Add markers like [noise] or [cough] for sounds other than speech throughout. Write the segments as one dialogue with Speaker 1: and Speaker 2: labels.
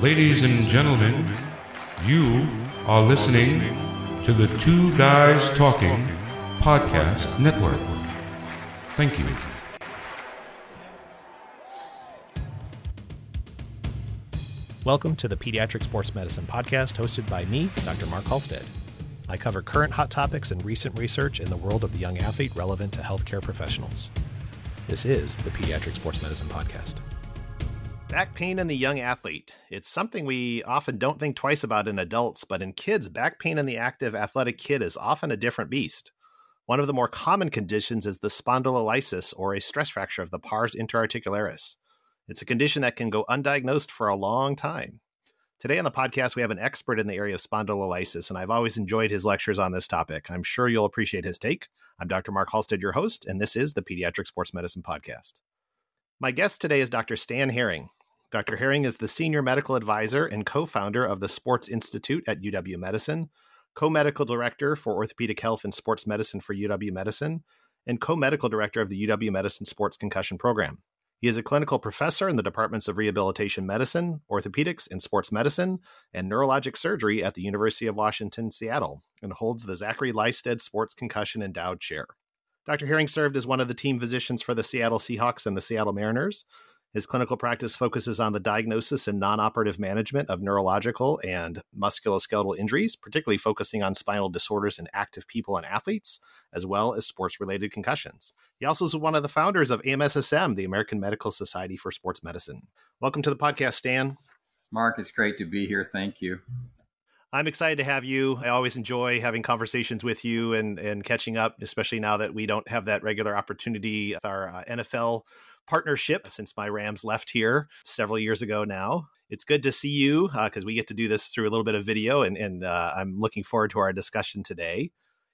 Speaker 1: Ladies and gentlemen, you are listening to the Two Guys Talking Podcast Network. Thank you.
Speaker 2: Welcome to the Pediatric Sports Medicine Podcast, hosted by me, Dr. Mark Halstead. I cover current hot topics and recent research in the world of the young athlete relevant to healthcare professionals. This is the Pediatric Sports Medicine Podcast. Back pain in the young athlete. It's something we often don't think twice about in adults, but in kids, back pain in the active athletic kid is often a different beast. One of the more common conditions is the spondylolysis, or a stress fracture of the pars interarticularis. It's a condition that can go undiagnosed for a long time. Today on the podcast, we have an expert in the area of spondylolysis, and I've always enjoyed his lectures on this topic. I'm sure you'll appreciate his take. I'm Dr. Mark Halstead, your host, and this is the Pediatric Sports Medicine Podcast. My guest today is Dr. Stan Herring. Dr. Herring is the senior medical advisor and co founder of the Sports Institute at UW Medicine, co medical director for orthopedic health and sports medicine for UW Medicine, and co medical director of the UW Medicine Sports Concussion Program. He is a clinical professor in the departments of rehabilitation medicine, orthopedics, and sports medicine, and neurologic surgery at the University of Washington, Seattle, and holds the Zachary Lystedt Sports Concussion Endowed Chair. Dr. Herring served as one of the team physicians for the Seattle Seahawks and the Seattle Mariners, his clinical practice focuses on the diagnosis and non operative management of neurological and musculoskeletal injuries, particularly focusing on spinal disorders in active people and athletes, as well as sports related concussions. He also is one of the founders of AMSSM, the American Medical Society for Sports Medicine. Welcome to the podcast, Stan.
Speaker 3: Mark, it's great to be here. Thank you.
Speaker 2: I'm excited to have you. I always enjoy having conversations with you and, and catching up, especially now that we don't have that regular opportunity with our uh, NFL partnership since my Rams left here several years ago now. It's good to see you because uh, we get to do this through a little bit of video, and, and uh, I'm looking forward to our discussion today.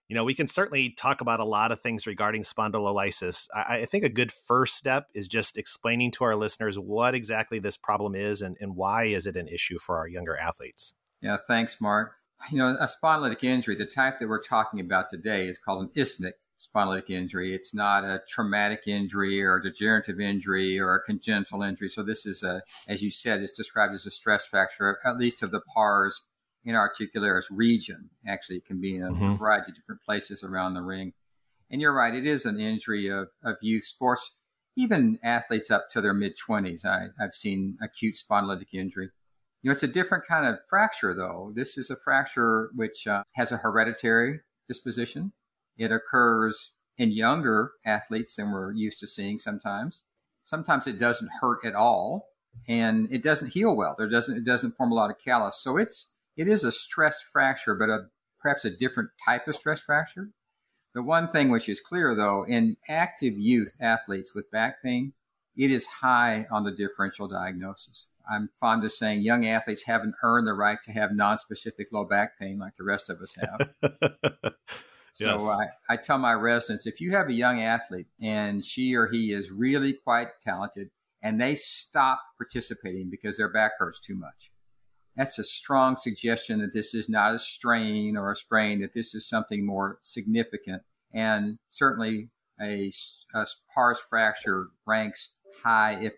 Speaker 2: You know, we can certainly talk about a lot of things regarding spondylolysis. I, I think a good first step is just explaining to our listeners what exactly this problem is and, and why is it an issue for our younger athletes.
Speaker 3: Yeah, thanks, Mark. You know, a spondylolytic injury, the type that we're talking about today is called an isthmic spondylolytic injury. It's not a traumatic injury or a degenerative injury or a congenital injury. So this is a, as you said, it's described as a stress fracture, at least of the pars interarticularis region. Actually, it can be in a mm-hmm. variety of different places around the ring. And you're right, it is an injury of, of youth sports, even athletes up to their mid 20s. I've seen acute spondylolytic injury. You know, it's a different kind of fracture, though. This is a fracture which uh, has a hereditary disposition. It occurs in younger athletes than we're used to seeing sometimes. Sometimes it doesn't hurt at all and it doesn't heal well. There doesn't it doesn't form a lot of callus. So it's it is a stress fracture, but a perhaps a different type of stress fracture. The one thing which is clear though, in active youth athletes with back pain, it is high on the differential diagnosis. I'm fond of saying young athletes haven't earned the right to have non-specific low back pain like the rest of us have. [laughs] So yes. I, I tell my residents if you have a young athlete and she or he is really quite talented and they stop participating because their back hurts too much, that's a strong suggestion that this is not a strain or a sprain, that this is something more significant. And certainly a, a pars fracture ranks high if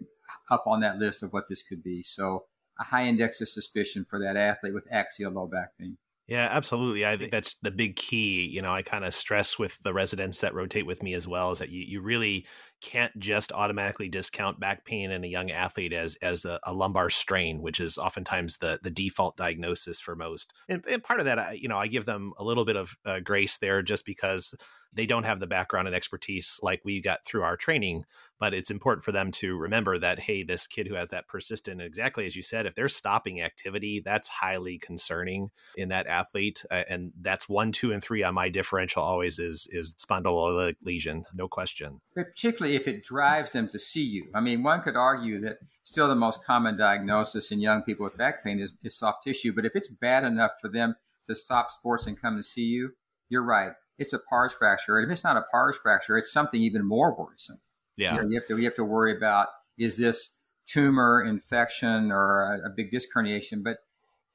Speaker 3: up on that list of what this could be. So a high index of suspicion for that athlete with axial low back pain.
Speaker 2: Yeah, absolutely. I think that's the big key. You know, I kind of stress with the residents that rotate with me as well is that you, you really can't just automatically discount back pain in a young athlete as as a, a lumbar strain, which is oftentimes the the default diagnosis for most. And, and part of that, I, you know, I give them a little bit of uh, grace there just because they don't have the background and expertise like we got through our training but it's important for them to remember that hey this kid who has that persistent exactly as you said if they're stopping activity that's highly concerning in that athlete and that's one two and three on my differential always is is spondylolytic lesion no question.
Speaker 3: Particularly if it drives them to see you. I mean one could argue that still the most common diagnosis in young people with back pain is, is soft tissue but if it's bad enough for them to stop sports and come to see you you're right it's a pars fracture. And if it's not a pars fracture, it's something even more worrisome.
Speaker 2: Yeah.
Speaker 3: You, know, you have to you have to worry about is this tumor infection or a, a, big disc herniation. But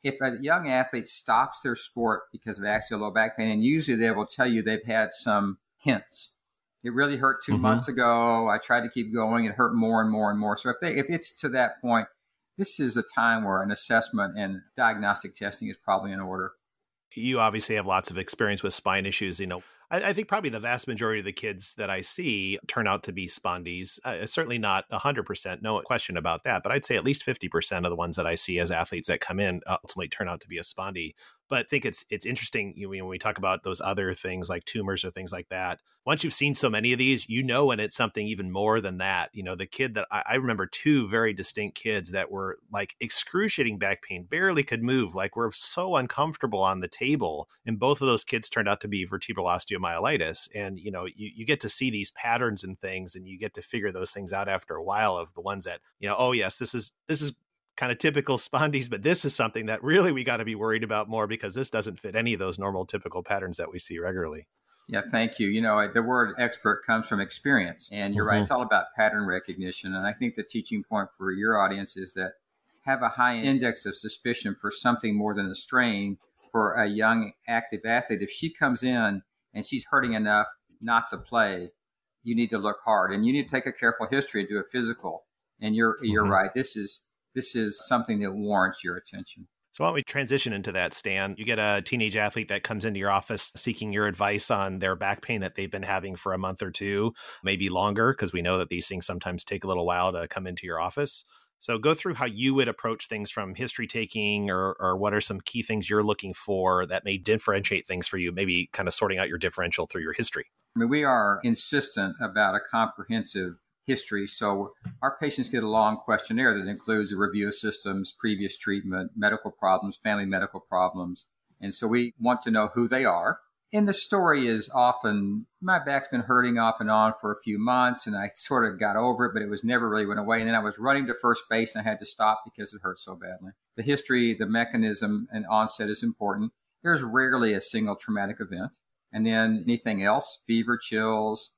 Speaker 3: if a young athlete stops their sport because of axial low back pain, and usually they will tell you they've had some hints. It really hurt 2 mm-hmm. months ago. I tried to keep going. It hurt more and more and more. So if they if it's to that point, this is a time where an assessment and diagnostic testing is probably in order.
Speaker 2: You obviously have lots of experience with spine issues. You know, I, I, think probably the vast majority of the kids that I see turn out to be spondies. Uh, certainly not 100%, no question about that. But I'd say at least 50% of the ones that I see as athletes that come in ultimately turn out to be a spondy but I think it's it's interesting you know, when we talk about those other things like tumors or things like that. Once you've seen so many of these, you know when it's something even more than that. You know, the kid that I, I remember two very distinct kids that were like excruciating back pain, barely could move, like were so uncomfortable on the table. And both of those kids turned out to be vertebral osteomyelitis. And you know, you, you get to see these patterns and things, and you get to figure those things out after a while of the ones that you know, oh yes, this is this is kind of typical [laughs] spondies, but this is something that really we got to be worried about more because this doesn't fit any of those normal typical patterns that we see regularly.
Speaker 3: Yeah, thank you. You know, the word expert comes from experience, and you're mm-hmm. right. It's all about pattern recognition. And I think the teaching point for your audience is that have a high index of suspicion for something more than a strain for a young active athlete. If she comes in and she's hurting enough not to play, you need to look hard and you need to take a careful history and do a physical. And you're you're mm-hmm. right. This is this is something that warrants your attention.
Speaker 2: So why don't we transition into that, Stan? You get a teenage athlete that comes into your office seeking your advice on their back pain that they've been having for a month or two, maybe longer, because we know that these things sometimes take a little while to come into your office. So go through how you would approach things from history taking or, or what are some key things you're looking for that may differentiate things for you, maybe kind of sorting out your differential through your history.
Speaker 3: I mean, we are insistent about a comprehensive history. So our patients get a long questionnaire that includes a review of systems, previous treatment, medical problems, family medical problems. And so we want to know who they are. And the story is often my back's been hurting off and on for a few months and I sort of got over it, but it was never really went away. And then I was running to first base and I had to stop because it hurt so badly. The history, the mechanism and onset is important. There's rarely a single traumatic event. And then anything else, fever, chills,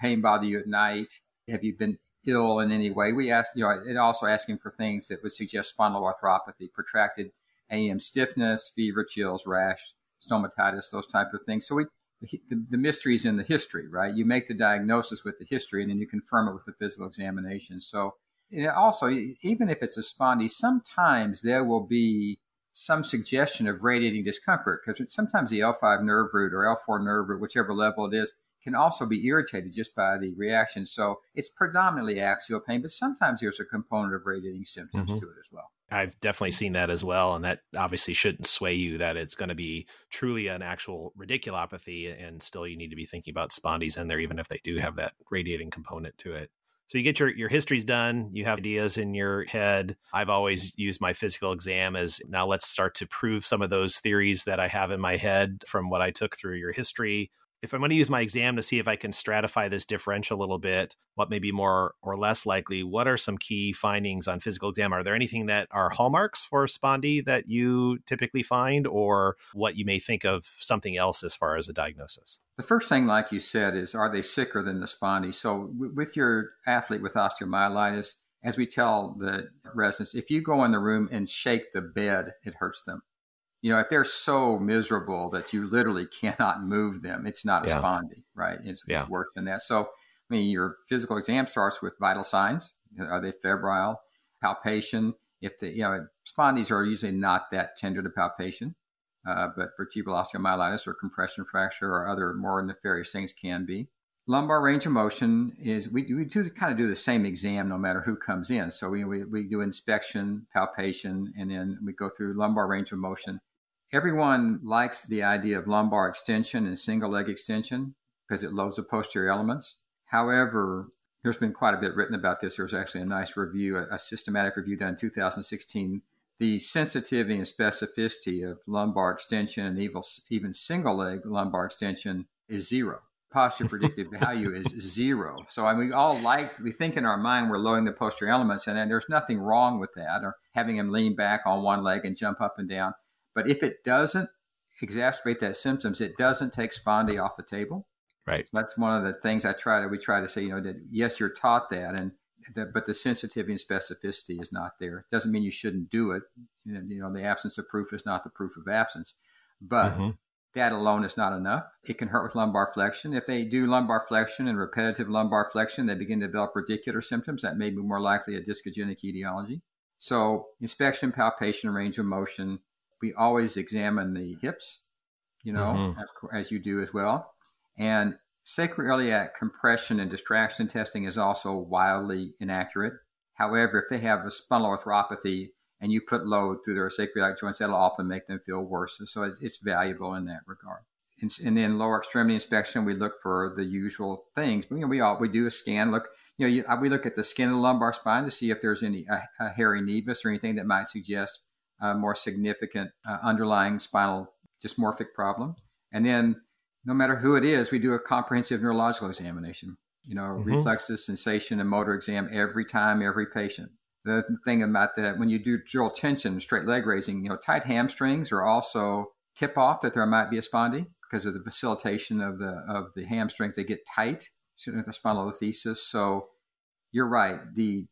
Speaker 3: pain bother you at night, have you been ill in any way? We ask, you know, and also asking for things that would suggest spondyloarthropathy, protracted AM stiffness, fever, chills, rash, stomatitis, those type of things. So we, the, the mystery is in the history, right? You make the diagnosis with the history and then you confirm it with the physical examination. So and also, even if it's a spondy, sometimes there will be some suggestion of radiating discomfort because sometimes the L5 nerve root or L4 nerve root, whichever level it is, can also be irritated just by the reaction. So it's predominantly axial pain, but sometimes there's a component of radiating symptoms mm-hmm. to it as well.
Speaker 2: I've definitely seen that as well. And that obviously shouldn't sway you that it's going to be truly an actual radiculopathy. And still, you need to be thinking about spondies in there, even if they do have that radiating component to it. So you get your, your histories done, you have ideas in your head. I've always used my physical exam as now let's start to prove some of those theories that I have in my head from what I took through your history if I'm going to use my exam to see if I can stratify this differential a little bit, what may be more or less likely, what are some key findings on physical exam? Are there anything that are hallmarks for spondy that you typically find, or what you may think of something else as far as a diagnosis?
Speaker 3: The first thing, like you said, is are they sicker than the spondy? So, w- with your athlete with osteomyelitis, as we tell the residents, if you go in the room and shake the bed, it hurts them you know, if they're so miserable that you literally cannot move them, it's not a yeah. spondy, right? It's, yeah. it's worse than that. So, I mean, your physical exam starts with vital signs. Are they febrile? Palpation. If the, you know, spondies are usually not that tender to palpation, uh, but vertebral osteomyelitis or compression fracture or other more nefarious things can be. Lumbar range of motion is we, we do kind of do the same exam no matter who comes in. So we, we, we do inspection, palpation, and then we go through lumbar range of motion. Everyone likes the idea of lumbar extension and single leg extension because it loads the posterior elements. However, there's been quite a bit written about this. There was actually a nice review, a, a systematic review done in 2016. The sensitivity and specificity of lumbar extension and even, even single leg lumbar extension is zero. Positive predictive value is [laughs] zero. So I mean, we all like, we think in our mind we're loading the posterior elements, and, and there's nothing wrong with that, or having him lean back on one leg and jump up and down. But if it doesn't exacerbate that symptoms, it doesn't take spondy off the table.
Speaker 2: Right.
Speaker 3: So that's one of the things I try to we try to say. You know that yes, you're taught that, and the, but the sensitivity and specificity is not there. It doesn't mean you shouldn't do it. You know, the absence of proof is not the proof of absence. But mm-hmm. that alone is not enough. It can hurt with lumbar flexion. If they do lumbar flexion and repetitive lumbar flexion, they begin to develop radicular symptoms. That may be more likely a discogenic etiology. So, inspection, palpation, range of motion. We always examine the hips, you know, mm-hmm. as you do as well. And sacroiliac compression and distraction testing is also wildly inaccurate. However, if they have a spondyloarthropathy and you put load through their sacroiliac joints, that'll often make them feel worse. So it's, it's valuable in that regard. And, and, then lower extremity inspection, we look for the usual things. But, you know, we all we do a scan. Look, you know, you, we look at the skin of the lumbar spine to see if there's any a, a hairy nevus or anything that might suggest a more significant uh, underlying spinal dysmorphic problem. And then, no matter who it is, we do a comprehensive neurological examination. You know, mm-hmm. reflexes, sensation, and motor exam every time, every patient. The thing about that, when you do dural tension, straight leg raising, you know, tight hamstrings are also tip off that there might be a spondy because of the facilitation of the of the hamstrings. They get tight at the spondylolisthesis. So you're right. The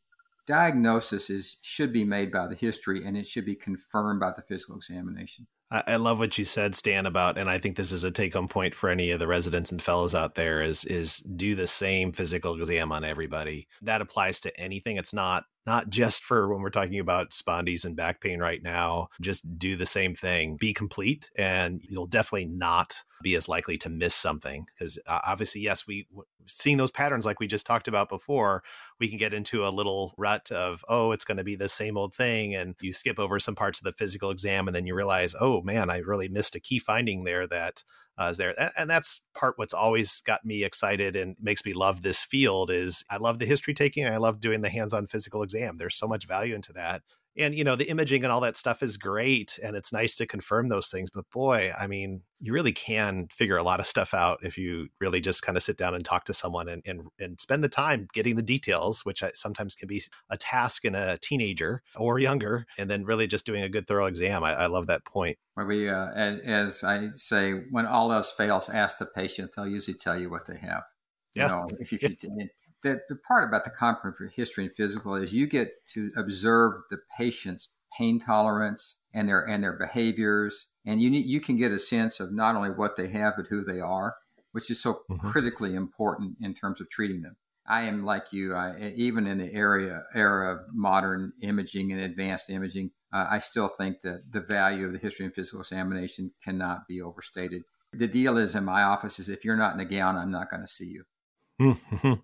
Speaker 3: diagnosis is should be made by the history and it should be confirmed by the physical examination.
Speaker 2: I love what you said, Stan, about, and I think this is a take-home point for any of the residents and fellows out there: is is do the same physical exam on everybody. That applies to anything. It's not not just for when we're talking about spondies and back pain right now. Just do the same thing. Be complete, and you'll definitely not be as likely to miss something. Because uh, obviously, yes, we seeing those patterns like we just talked about before, we can get into a little rut of oh, it's going to be the same old thing, and you skip over some parts of the physical exam, and then you realize, oh man, I really missed a key finding there that uh, is there and that's part what's always got me excited and makes me love this field is i love the history taking i love doing the hands-on physical exam. There's so much value into that and you know the imaging and all that stuff is great and it's nice to confirm those things but boy i mean you really can figure a lot of stuff out if you really just kind of sit down and talk to someone and and, and spend the time getting the details which sometimes can be a task in a teenager or younger and then really just doing a good thorough exam. I, I love that point.
Speaker 3: Where we uh, as, as, i say when all else fails ask the patient they'll usually tell you what they have you yeah. know if you, if you the, the part about the comprehensive history and physical is you get to observe the patient's pain tolerance and their and their behaviors, and you need, you can get a sense of not only what they have but who they are, which is so mm-hmm. critically important in terms of treating them. I am like you, I, even in the area era of modern imaging and advanced imaging, uh, I still think that the value of the history and physical examination cannot be overstated. The deal is in my office is if you're not in a gown, I'm not going to see you. [laughs] Mm-hmm.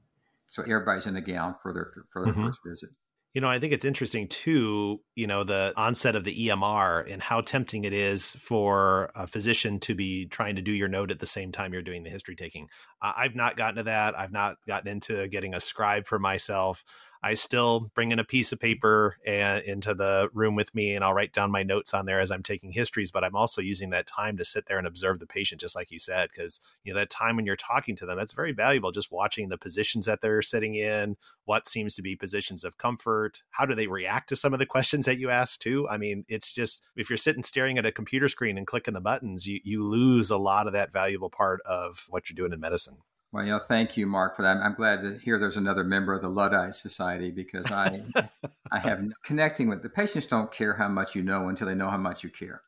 Speaker 3: So everybody's in a gown for their for their mm-hmm. first visit.
Speaker 2: You know, I think it's interesting too, you know, the onset of the EMR and how tempting it is for a physician to be trying to do your note at the same time you're doing the history taking. I've not gotten to that. I've not gotten into getting a scribe for myself. I still bring in a piece of paper and into the room with me, and I'll write down my notes on there as I'm taking histories. But I'm also using that time to sit there and observe the patient, just like you said, because you know that time when you're talking to them, that's very valuable. Just watching the positions that they're sitting in, what seems to be positions of comfort, how do they react to some of the questions that you ask too. I mean, it's just if you're sitting staring at a computer screen and clicking the buttons, you you lose a lot of that valuable part of what you're doing in medicine.
Speaker 3: Well, you know, thank you, Mark, for that. I'm glad to hear there's another member of the Luddite Society because I, [laughs] I have connecting with the patients. Don't care how much you know until they know how much you care.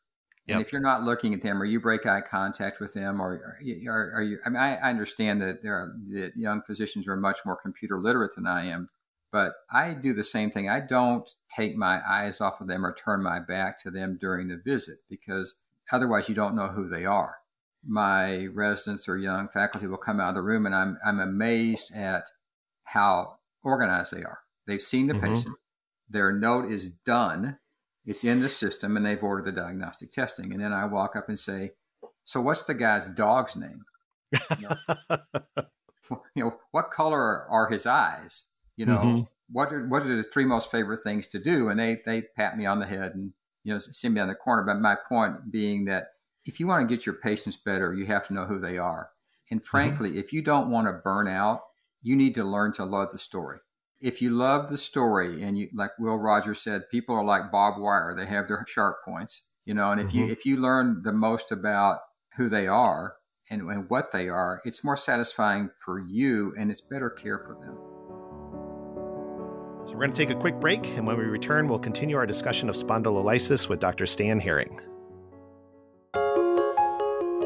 Speaker 3: Yep. And if you're not looking at them, or you break eye contact with them, or are, are you? I mean, I, I understand that there are that young physicians are much more computer literate than I am, but I do the same thing. I don't take my eyes off of them or turn my back to them during the visit because otherwise you don't know who they are my residents or young faculty will come out of the room and I'm, I'm amazed at how organized they are. They've seen the mm-hmm. patient, their note is done, it's in the system, and they've ordered the diagnostic testing. And then I walk up and say, So, what's the guy's dog's name? You know, [laughs] you know what color are his eyes? You know, mm-hmm. what, are, what are the three most favorite things to do? And they, they pat me on the head and, you know, send me on the corner. But my point being that if you want to get your patients better, you have to know who they are. And mm-hmm. frankly, mm-hmm. if you don't want to burn out, you need to learn to love the story. If you love the story and you like Will Rogers said, people are like barbed wire, they have their sharp points, you know, and if mm-hmm. you if you learn the most about who they are and, and what they are, it's more satisfying for you and it's better care for them.
Speaker 2: So, we're going to take a quick break, and when we return, we'll continue our discussion of spondylolysis with Dr. Stan Herring.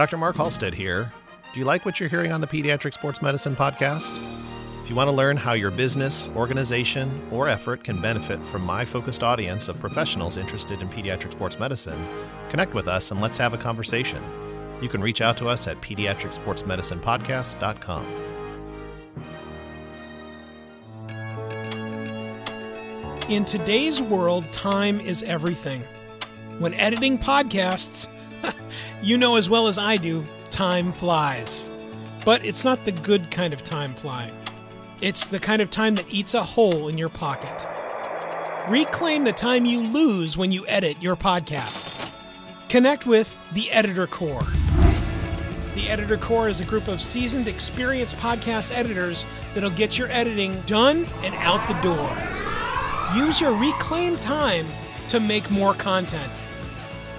Speaker 2: Dr. Mark Halstead here. Do you like what you're hearing on the Pediatric Sports Medicine podcast? If you want to learn how your business, organization, or effort can benefit from my focused audience of professionals interested in pediatric sports medicine, connect with us and let's have a conversation. You can reach out to us at pediatricsportsmedicinepodcast.com.
Speaker 4: In today's world, time is everything. When editing podcasts, [laughs] you know as well as I do, time flies. But it's not the good kind of time flying. It's the kind of time that eats a hole in your pocket. Reclaim the time you lose when you edit your podcast. Connect with the Editor Core. The Editor Core is a group of seasoned, experienced podcast editors that'll get your editing done and out the door. Use your reclaimed time to make more content.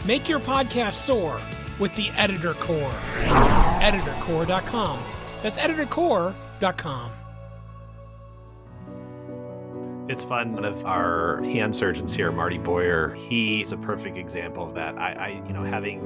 Speaker 4: Make your podcast soar with the Editor Core. EditorCore.com. That's EditorCore.com.
Speaker 2: It's fun. One of our hand surgeons here, Marty Boyer, he's a perfect example of that. I, I you know, having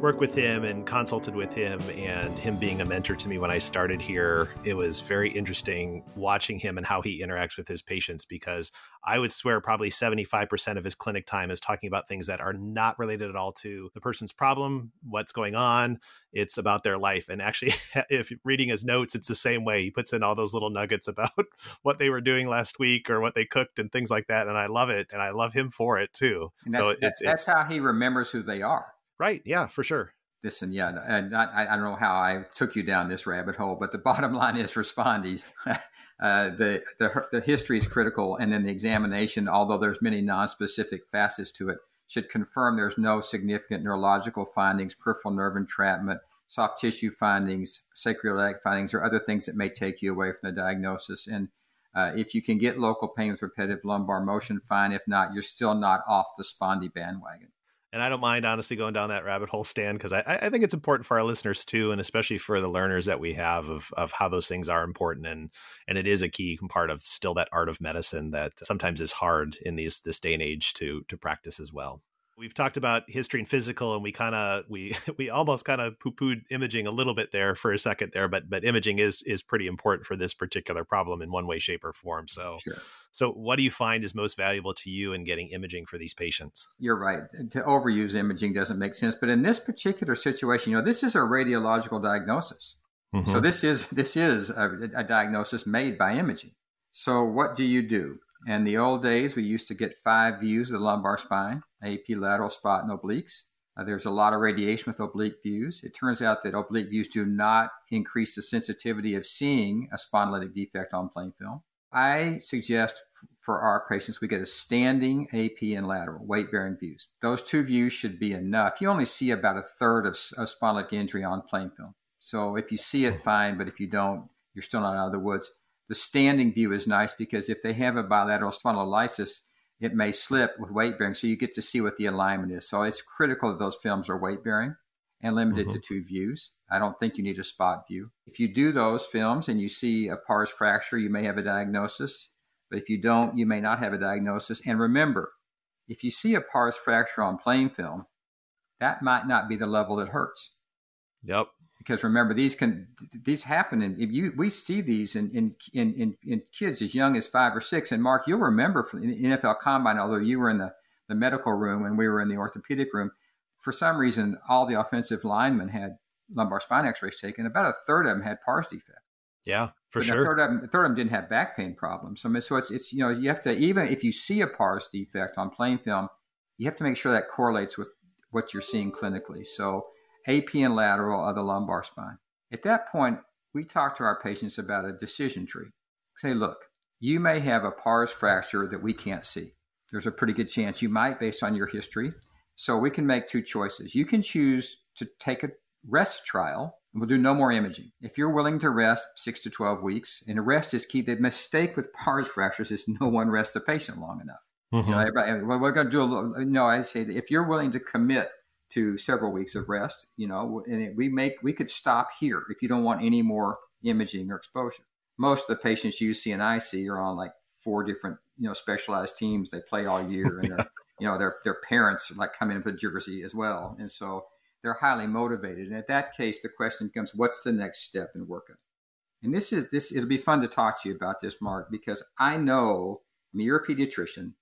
Speaker 2: worked with him and consulted with him and him being a mentor to me when I started here, it was very interesting watching him and how he interacts with his patients because I would swear probably 75% of his clinic time is talking about things that are not related at all to the person's problem, what's going on. It's about their life. And actually, [laughs] if reading his notes, it's the same way. He puts in all those little nuggets about [laughs] what they were doing last week or what they cooked and things like that. And I love it. And I love him for it too.
Speaker 3: And that's,
Speaker 2: so
Speaker 3: that's,
Speaker 2: it's,
Speaker 3: that's how he remembers who they are.
Speaker 2: Right. Yeah, for sure.
Speaker 3: Listen, yeah, and I, I don't know how I took you down this rabbit hole, but the [laughs] bottom line is respondees. [laughs] Uh, the, the the history is critical, and then the examination, although there's many non-specific facets to it, should confirm there's no significant neurological findings, peripheral nerve entrapment, soft tissue findings, sacroiliac findings, or other things that may take you away from the diagnosis. And uh, if you can get local pain with repetitive lumbar motion, fine. If not, you're still not off the spondy bandwagon
Speaker 2: and I don't mind honestly going down that rabbit hole, Stan, because I, I think it's important for our listeners too, and especially for the learners that we have of of how those things are important, and and it is a key part of still that art of medicine that sometimes is hard in these this day and age to to practice as well. We've talked about history and physical, and we kind of we [laughs] we almost kind of poo pooed imaging a little bit there for a second there, but but imaging is is pretty important for this particular problem in one way, shape, or form. So. Sure. So, what do you find is most valuable to you in getting imaging for these patients?
Speaker 3: You're right. To overuse imaging doesn't make sense, but in this particular situation, you know, this is a radiological diagnosis. Mm-hmm. So this is this is a, a, diagnosis made by imaging. So what do you do? In the old days, we used to get five views of the lumbar spine: AP, lateral, spot, and obliques. Uh, there's a lot of radiation with oblique views. It turns out that oblique views do not increase the sensitivity of seeing a spondylolytic defect on plain film. I suggest for our patients we get a standing AP and lateral weight bearing views. Those two views should be enough. You only see about a third of, of spondylolytic injury on plain film. So if you see it, fine, but if you don't, you're still not out of the woods. The standing view is nice because if they have a bilateral spondylolysis, it may slip with weight bearing, so you get to see what the alignment is. So it's critical that those films are weight bearing and limited mm-hmm. to two views. I don't think you need a spot view. If you do those films and you see a pars fracture, you may have a diagnosis. But if you don't, you may not have a diagnosis. And remember, if you see a pars fracture on plain film, that might not be the level that hurts.
Speaker 2: Yep.
Speaker 3: Because remember, these can these happen, and you we see these in in, in in kids as young as five or six. And Mark, you'll remember from the NFL Combine, although you were in the the medical room and we were in the orthopedic room, for some reason, all the offensive linemen had lumbar spine X-rays taken. About a third of them had pars defect.
Speaker 2: Yeah, for
Speaker 3: but
Speaker 2: sure.
Speaker 3: A third, of them, a third of them didn't have back pain problems. I mean, so it's it's you know you have to even if you see a pars defect on plain film, you have to make sure that correlates with what you're seeing clinically. So AP and lateral of the lumbar spine. At that point, we talk to our patients about a decision tree. Say, look, you may have a pars fracture that we can't see. There's a pretty good chance you might based on your history. So we can make two choices. You can choose to take a rest trial and we'll do no more imaging. If you're willing to rest six to 12 weeks, and rest is key, the mistake with pars fractures is no one rests a patient long enough. Mm-hmm. You know, everybody, well, we're going to do a little. No, I say that if you're willing to commit to several weeks of rest, you know, and we make we could stop here if you don't want any more imaging or exposure. Most of the patients you see and I see are on like four different, you know, specialized teams. They play all year, and [laughs] you know, their their parents like come in with jersey as well, and so they're highly motivated. And at that case, the question becomes, what's the next step in working? And this is this. It'll be fun to talk to you about this, Mark, because I know I mean, you're a pediatrician,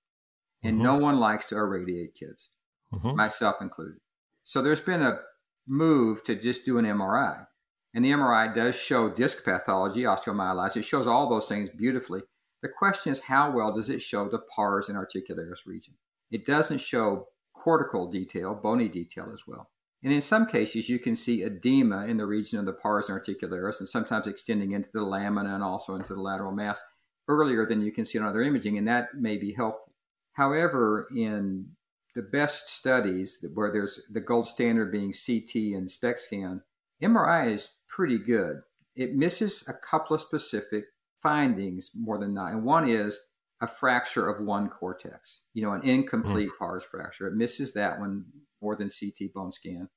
Speaker 3: and mm-hmm. no one likes to irradiate kids, mm-hmm. myself included. So there's been a move to just do an MRI. And the MRI does show disc pathology, osteomyelitis. It shows all those things beautifully. The question is, how well does it show the pars interarticularis region? It doesn't show cortical detail, bony detail as well. And in some cases, you can see edema in the region of the pars interarticularis, and sometimes extending into the lamina and also into the lateral mass earlier than you can see on other imaging, and that may be helpful. However, in the best studies where there's the gold standard being CT and SPECT scan, MRI is pretty good. It misses a couple of specific findings more than not. And one is a fracture of one cortex, you know, an incomplete mm. pars fracture. It misses that one more than CT bone scan.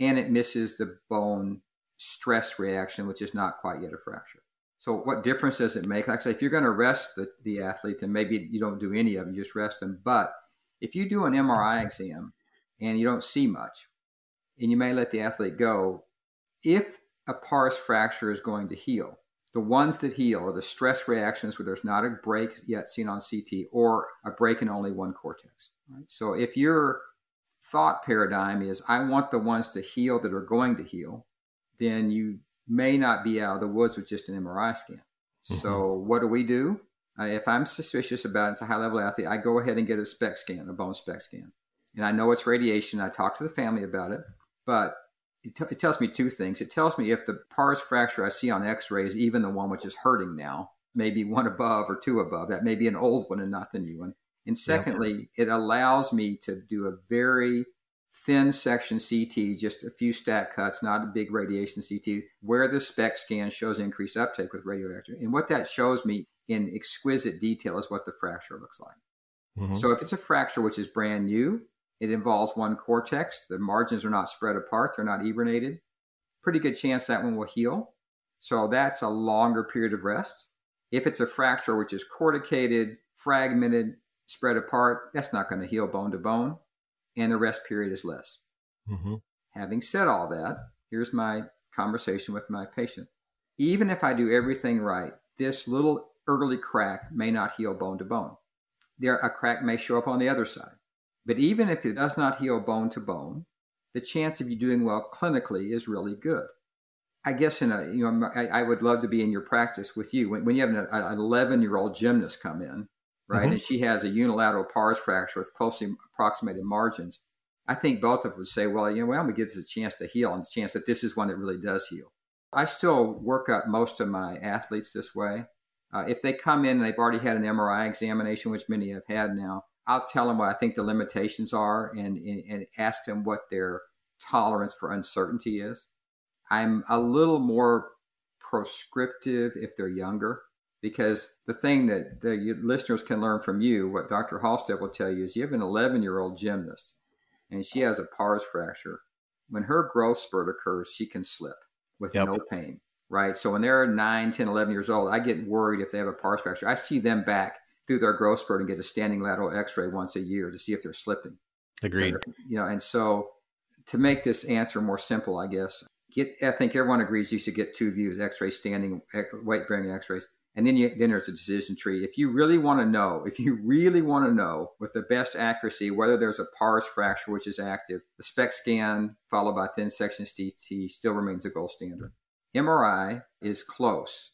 Speaker 3: And it misses the bone stress reaction, which is not quite yet a fracture. So what difference does it make? Like I say, if you're going to rest the, the athlete, then maybe you don't do any of it, you just rest them. But if you do an MRI exam and you don't see much, and you may let the athlete go, if a pars fracture is going to heal, the ones that heal are the stress reactions where there's not a break yet seen on CT or a break in only one cortex. Right? So if your thought paradigm is, I want the ones to heal that are going to heal, then you may not be out of the woods with just an MRI scan. Mm-hmm. So what do we do? Uh, if I'm suspicious about it, it's a high level athlete, I go ahead and get a SPECT scan, a bone SPECT scan. And I know it's radiation. I talk to the family about it, but it, t- it tells me two things. It tells me if the pars fracture I see on x rays, even the one which is hurting now, maybe one above or two above. That may be an old one and not the new one. And secondly, yeah. it allows me to do a very thin section CT, just a few stat cuts, not a big radiation CT, where the SPECT scan shows increased uptake with radioactive. And what that shows me in exquisite detail is what the fracture looks like. Mm-hmm. So if it's a fracture which is brand new, it involves one cortex, the margins are not spread apart, they're not eburnated, pretty good chance that one will heal. So that's a longer period of rest. If it's a fracture which is corticated, fragmented, spread apart, that's not going to heal bone to bone, and the rest period is less. Mm-hmm. Having said all that, here's my conversation with my patient. Even if I do everything right, this little early crack may not heal bone to bone. There, a crack may show up on the other side. But even if it does not heal bone to bone, the chance of you doing well clinically is really good. I guess in a, you know, I, I would love to be in your practice with you. When, when you have an, an 11 year old gymnast come in, right, mm-hmm. and she has a unilateral pars fracture with closely approximated margins, I think both of us would say, well, you know, well, I'm going to give this a chance to heal and a chance that this is one that really does heal. I still work up most of my athletes this way. Uh, if they come in and they've already had an MRI examination, which many have had now, I'll tell them what I think the limitations are and, and, and ask them what their tolerance for uncertainty is. I'm a little more proscriptive if they're younger because the thing that the listeners can learn from you, what Dr. Halstead will tell you, is you have an 11 year old gymnast and she has a pars fracture. When her growth spurt occurs, she can slip with yep. no pain right? So when they're 9, 10, 11 years old, I get worried if they have a pars fracture. I see them back through their growth spurt and get a standing lateral x-ray once a year to see if they're slipping.
Speaker 2: Agreed.
Speaker 3: You know, and so to make this answer more simple, I guess, get I think everyone agrees you should get two views, x-ray standing weight bearing x-rays. And then you, then there's a decision tree. If you really want to know, if you really want to know with the best accuracy whether there's a pars fracture which is active, the SPECT scan followed by thin section CT still remains a gold standard. MRI is close,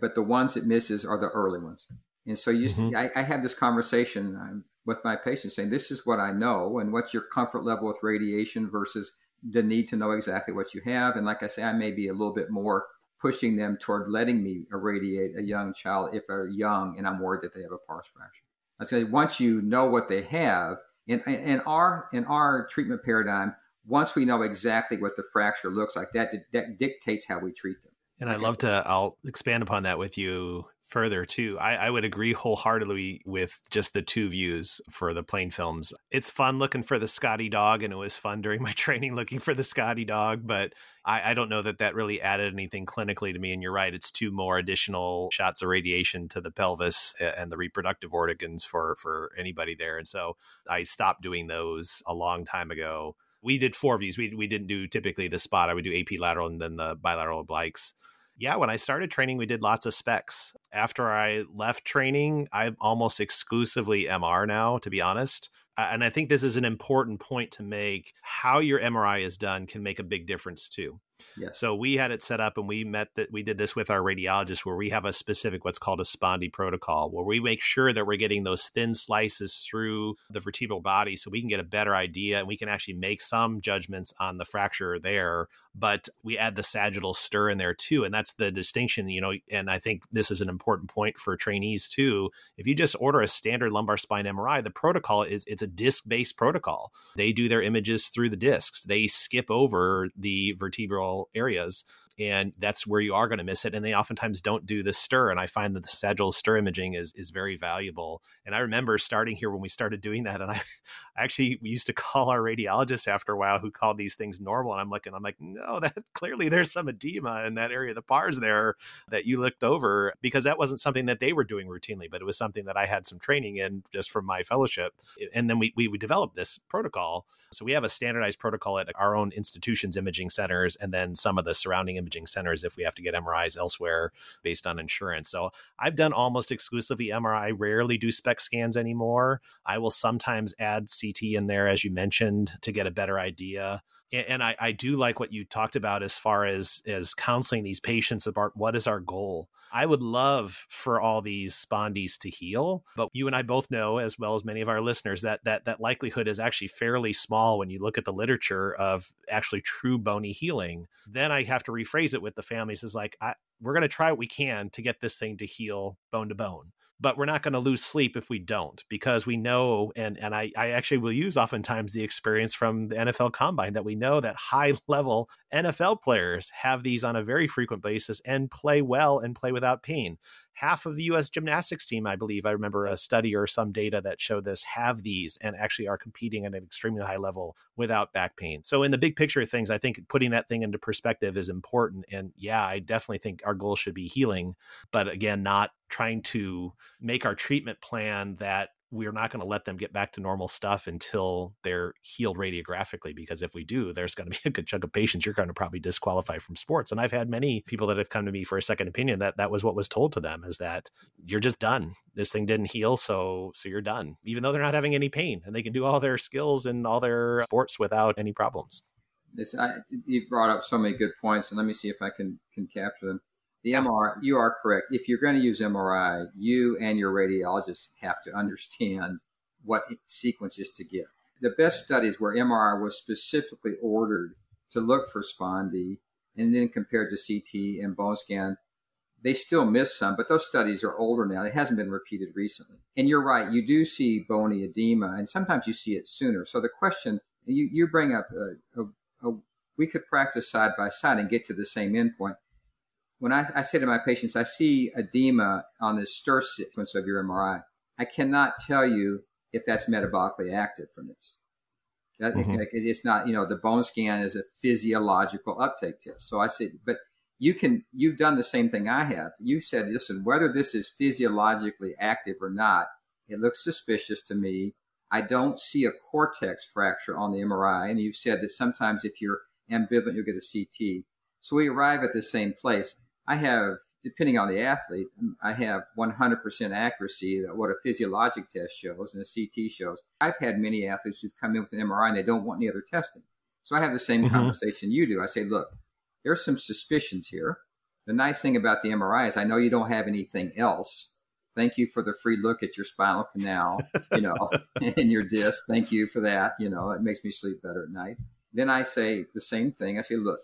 Speaker 3: but the ones it misses are the early ones. And so you, mm-hmm. I, I, have this conversation um, with my patients saying, this is what I know and what's your comfort level with radiation versus the need to know exactly what you have. And like I say, I may be a little bit more pushing them toward letting me irradiate a young child if they're young and I'm worried that they have a pars fracture. I say, once you know what they have, in, in our in our treatment paradigm, once we know exactly what the fracture looks like, that that dictates how we treat them.
Speaker 2: And I'd love to. I'll expand upon that with you further too. I, I would agree wholeheartedly with just the two views for the plain films. It's fun looking for the Scotty dog, and it was fun during my [laughs] training looking for the Scotty dog, but I, I don't know that that really added anything clinically to me. And you're right, it's two more additional shots of radiation to the pelvis and the reproductive organs for for anybody there. And so I stopped doing those a long time ago. We did four views. We we didn't do typically the spot. I would do AP lateral and then the bilateral obliques yeah, when I started training, we did lots of SPECTs. After I left training, I'm almost exclusively MR now, to be honest. And I think this is an important point to make. How your MRI is done can make a big difference too. Yes. So we had it set up and we met that we did this with our radiologist where we have a specific what's called a spondy protocol where we make sure that we're getting those thin slices through the vertebral body so we can get a better idea and we can actually make some judgments on the fracture there but we add the sagittal STIR in there too and that's the distinction you know and I think this is an important point for trainees too if you just order a standard lumbar spine MRI the protocol is it's a disc based protocol they do their images through the discs they skip over the vertebral areas and that's where you are going to miss it. And they oftentimes don't do the STIR. And I find that the sagittal STIR imaging is is very valuable. And I remember starting here when we started doing that, and I, actually we used to [laughs] call our radiologist after a while who called these things normal. And I'm looking, I'm like, no, that [laughs] clearly there's some edema in that area of the pars there that you looked over because that wasn't something that they were doing routinely, but it was something that I had some training in just from my fellowship. And then we we, we developed this protocol. So we have a standardized protocol at our own institutions, imaging centers, and then some of the surrounding imaging centers if we have to get MRIs elsewhere based on insurance. So I've done almost exclusively MRI. Rarely do SPECT scans anymore. I will sometimes add CT in there, as you mentioned, to get a better idea and I, I, do like what you talked about as far as as counseling these patients about what is our goal. I would love for all these spondies to heal, but you and I both know, as well as many of our listeners, that that that likelihood is actually fairly small when you look at the literature of actually true bony healing. Then I have to rephrase it with the families as like, I, we're going to try what we can to get this thing to heal bone to bone but we're not going to lose sleep if we don't because we know and and I, I actually will use oftentimes the experience from the NFL combine that we know that high [laughs] level NFL players have these on a very frequent basis and play well and play without pain half of the US gymnastics team, I believe, I remember a study or some data that showed this, have these and actually are competing at an extremely high level without back pain. So, in the big picture of things, I think putting that thing into perspective is important. And yeah, I definitely think our goal should be healing, but again, not trying to make our treatment plan that we're not going to let them get back to normal stuff until they're healed radiographically because if we do there's going [laughs] to be a good chunk of patients you're going to probably disqualify from sports. And i've had many people that have come to me for a second opinion that that was what was told to them is that you're just done. This thing didn't heal so so you're done. Even though they're not having any pain and they can do all their skills and all their sports without any problems.
Speaker 3: This I, you brought up so many good points and let me see if i can can capture them the MRI, you are correct. If you're going to use MRI, you and your radiologist have to understand what sequences to give. The best studies where MRI was specifically ordered to look for spondy and then compared to CT and bone scan, they still miss some, but those studies are older now. It hasn't been repeated recently. And you're right, you do see bony edema, and sometimes you see it sooner. So the question you, you bring up, a, a, a, we could practice side by side and get to the same endpoint when I, I, say to my patients, I see edema on the STIR sequence of your MRI. I cannot tell you if that's metabolically active from this. That, mm-hmm. it, it's not, you know, the bone scan is a physiological uptake test. So I said, but you can, you've done the same thing I have. You said, listen, whether this is physiologically active or not, it looks suspicious to me. I don't see a cortex fracture on the MRI. And you've said that sometimes if you're ambivalent, you'll get a CT. So we arrive at the same place. I have, depending on the athlete, I have 100% accuracy of what a physiologic test shows and a CT shows. I've had many athletes who've come in with an MRI and they don't want any other testing. So I have the same mm-hmm. conversation you do. I say, look, there's some suspicions here. The nice thing about the MRI is I know you don't have anything else. Thank you for the free look at your spinal canal, [laughs] you know, [laughs] and your disc. Thank you for that. You know, it makes me sleep better at night. Then I say the same thing. I say, look,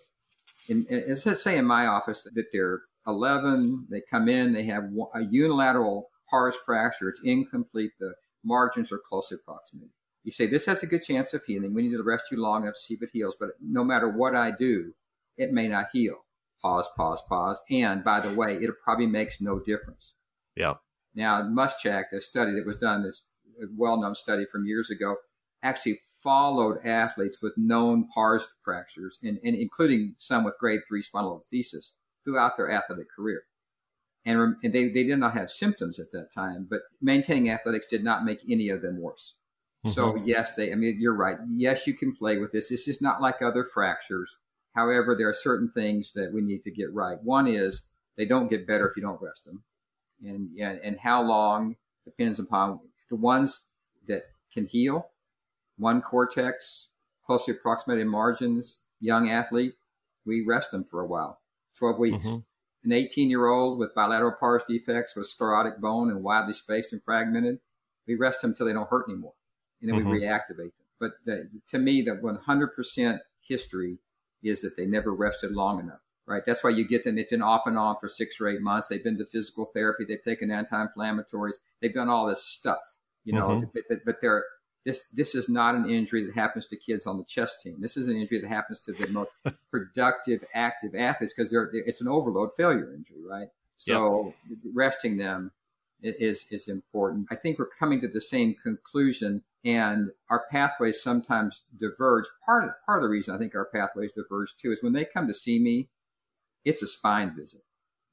Speaker 3: in, in, let's say in my office that they're 11, they come in, they have a unilateral pars fracture, it's incomplete, the margins are closely approximated. You say, this has a good chance of healing. We need to rest you long enough to see if it heals, but no matter what I do, it may not heal. Pause, pause, pause. And by the way, it probably makes no difference.
Speaker 2: Yeah.
Speaker 3: Now, Muschik, a study that was done, this well-known study from years ago, actually followed athletes with known pars fractures, and, and including some with grade three spinal spondylolisthesis throughout their athletic career. And, and they, they did not have symptoms at that time, but maintaining athletics did not make any of them worse. Mm-hmm. So yes, they, I mean, you're right. Yes, you can play with this. This is not like other fractures. However, there are certain things that we need to get right. One is they don't get better if you don't rest them. And, and, and how long depends upon the ones that can heal, one cortex, closely approximated margins, young athlete, we rest them for a while, 12 weeks. Mm-hmm. An 18 year old with bilateral pars defects with sclerotic bone and widely spaced and fragmented, we rest them until they don't hurt anymore. And then mm-hmm. we reactivate them. But the, to me, the 100% history is that they never rested long enough, right? That's why you get them. It's been off and on for six or eight months. They've been to physical therapy. They've taken anti-inflammatories. They've done all this stuff, you know, mm-hmm. but, but, but they're, this, this is not an injury that happens to kids on the chess team. This is an injury that happens to the most [laughs] productive, active athletes because they're, it's an overload failure injury, right? So yep. resting them is, is important. I think we're coming to the same conclusion and our pathways sometimes diverge. Part of, part of the reason I think our pathways diverge too is when they come to see me, it's a spine visit,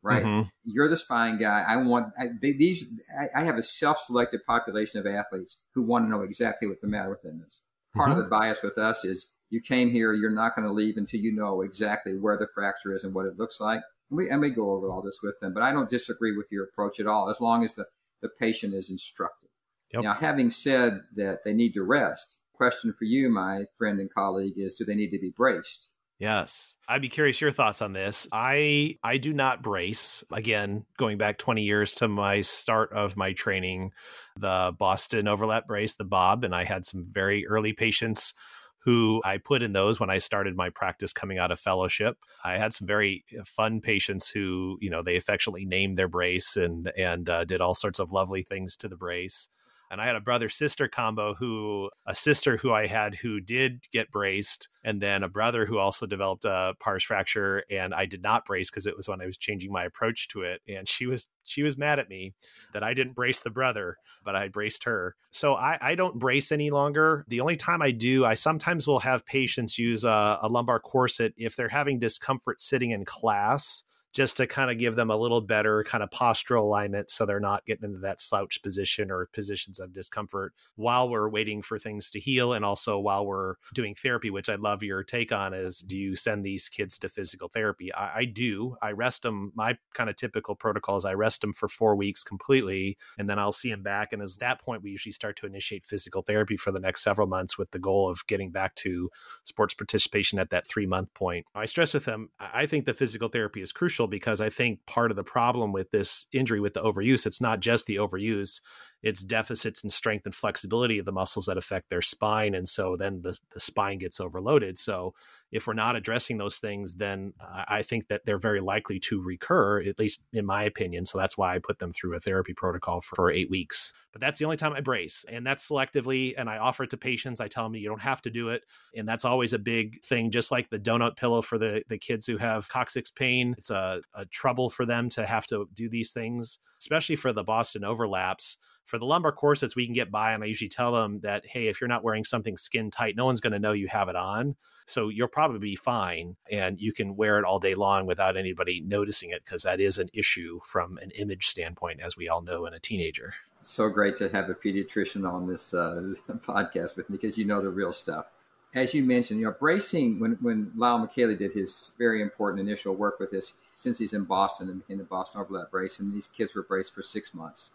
Speaker 3: right? Mm-hmm. You're the spine guy. I want I, these. I, I, have a self-selected population of athletes who want to know exactly what the matter with them is. Part mm-hmm. of the bias with us is you came here, you're not going to leave until you know exactly where the fracture is and what it looks like. And we, and we go over all this with them, but I don't disagree with your approach at all, as long as the, the patient is instructed. Yep. Now, having said that they need to rest, question for you, my friend and colleague, is do they need to be braced?
Speaker 2: Yes. I'd be curious your thoughts on this. I I do not brace. Again, going back 20 years to my start of my training, the Boston overlap brace, the Bob, and I had some very early patients who I put in those when I started my practice coming out of fellowship. I had some very fun patients who, you know, they affectionately named their brace and and uh, did all sorts of lovely things to the brace. And I had a brother sister combo who, a sister who I had who did get braced, and then a brother who also developed a pars fracture. And I did not brace because it was when I was changing my approach to it. And she was, she was mad at me that I didn't brace the brother, but I braced her. So I, I don't brace any longer. The only time I do, I sometimes will have patients use a, a lumbar corset if they're having discomfort sitting in class just to kind of give them a little better kind of postural alignment so they're not getting into that slouch position or positions of discomfort while we're waiting for things to heal and also while we're doing therapy which i'd love your take on is do you send these kids to physical therapy? I, I do. I rest them my kind of typical protocols i rest them for four weeks completely and then i'll see them back and at that point we usually start to initiate physical therapy for the next several months with the goal of getting back to sports participation at that three month point. I stress with them i think the physical therapy is crucial because I think part of the problem with this injury with the overuse, it's not just the overuse, it's deficits in strength and flexibility of the muscles that affect their spine. And so then the, the spine gets overloaded. So if we're not addressing those things, then I think that they're very likely to recur, at least in my opinion. So that's why I put them through a therapy protocol for, for eight weeks. But that's the only time I brace, and that's selectively. And I offer it to patients. I tell them you don't have to do it, and that's always a big thing. Just like the donut pillow for the the kids who have coccyx pain, it's a, a trouble for them to have to do these things, especially for the Boston overlaps for the lumbar corsets, we can get by. And I usually tell them that, hey, if you're not wearing something skin tight, no one's going to know you have it on. So you'll probably be fine and you can wear it all day long without anybody noticing it because that is an issue from an image standpoint, as we all know in a teenager.
Speaker 3: So great to have a pediatrician on this uh, [laughs] podcast with me because you know the real stuff. As you mentioned, you know, bracing, when, when Lyle Micheli did his very important initial work with this, since he's in Boston and became the Boston Overlap Brace, and these kids were braced for six months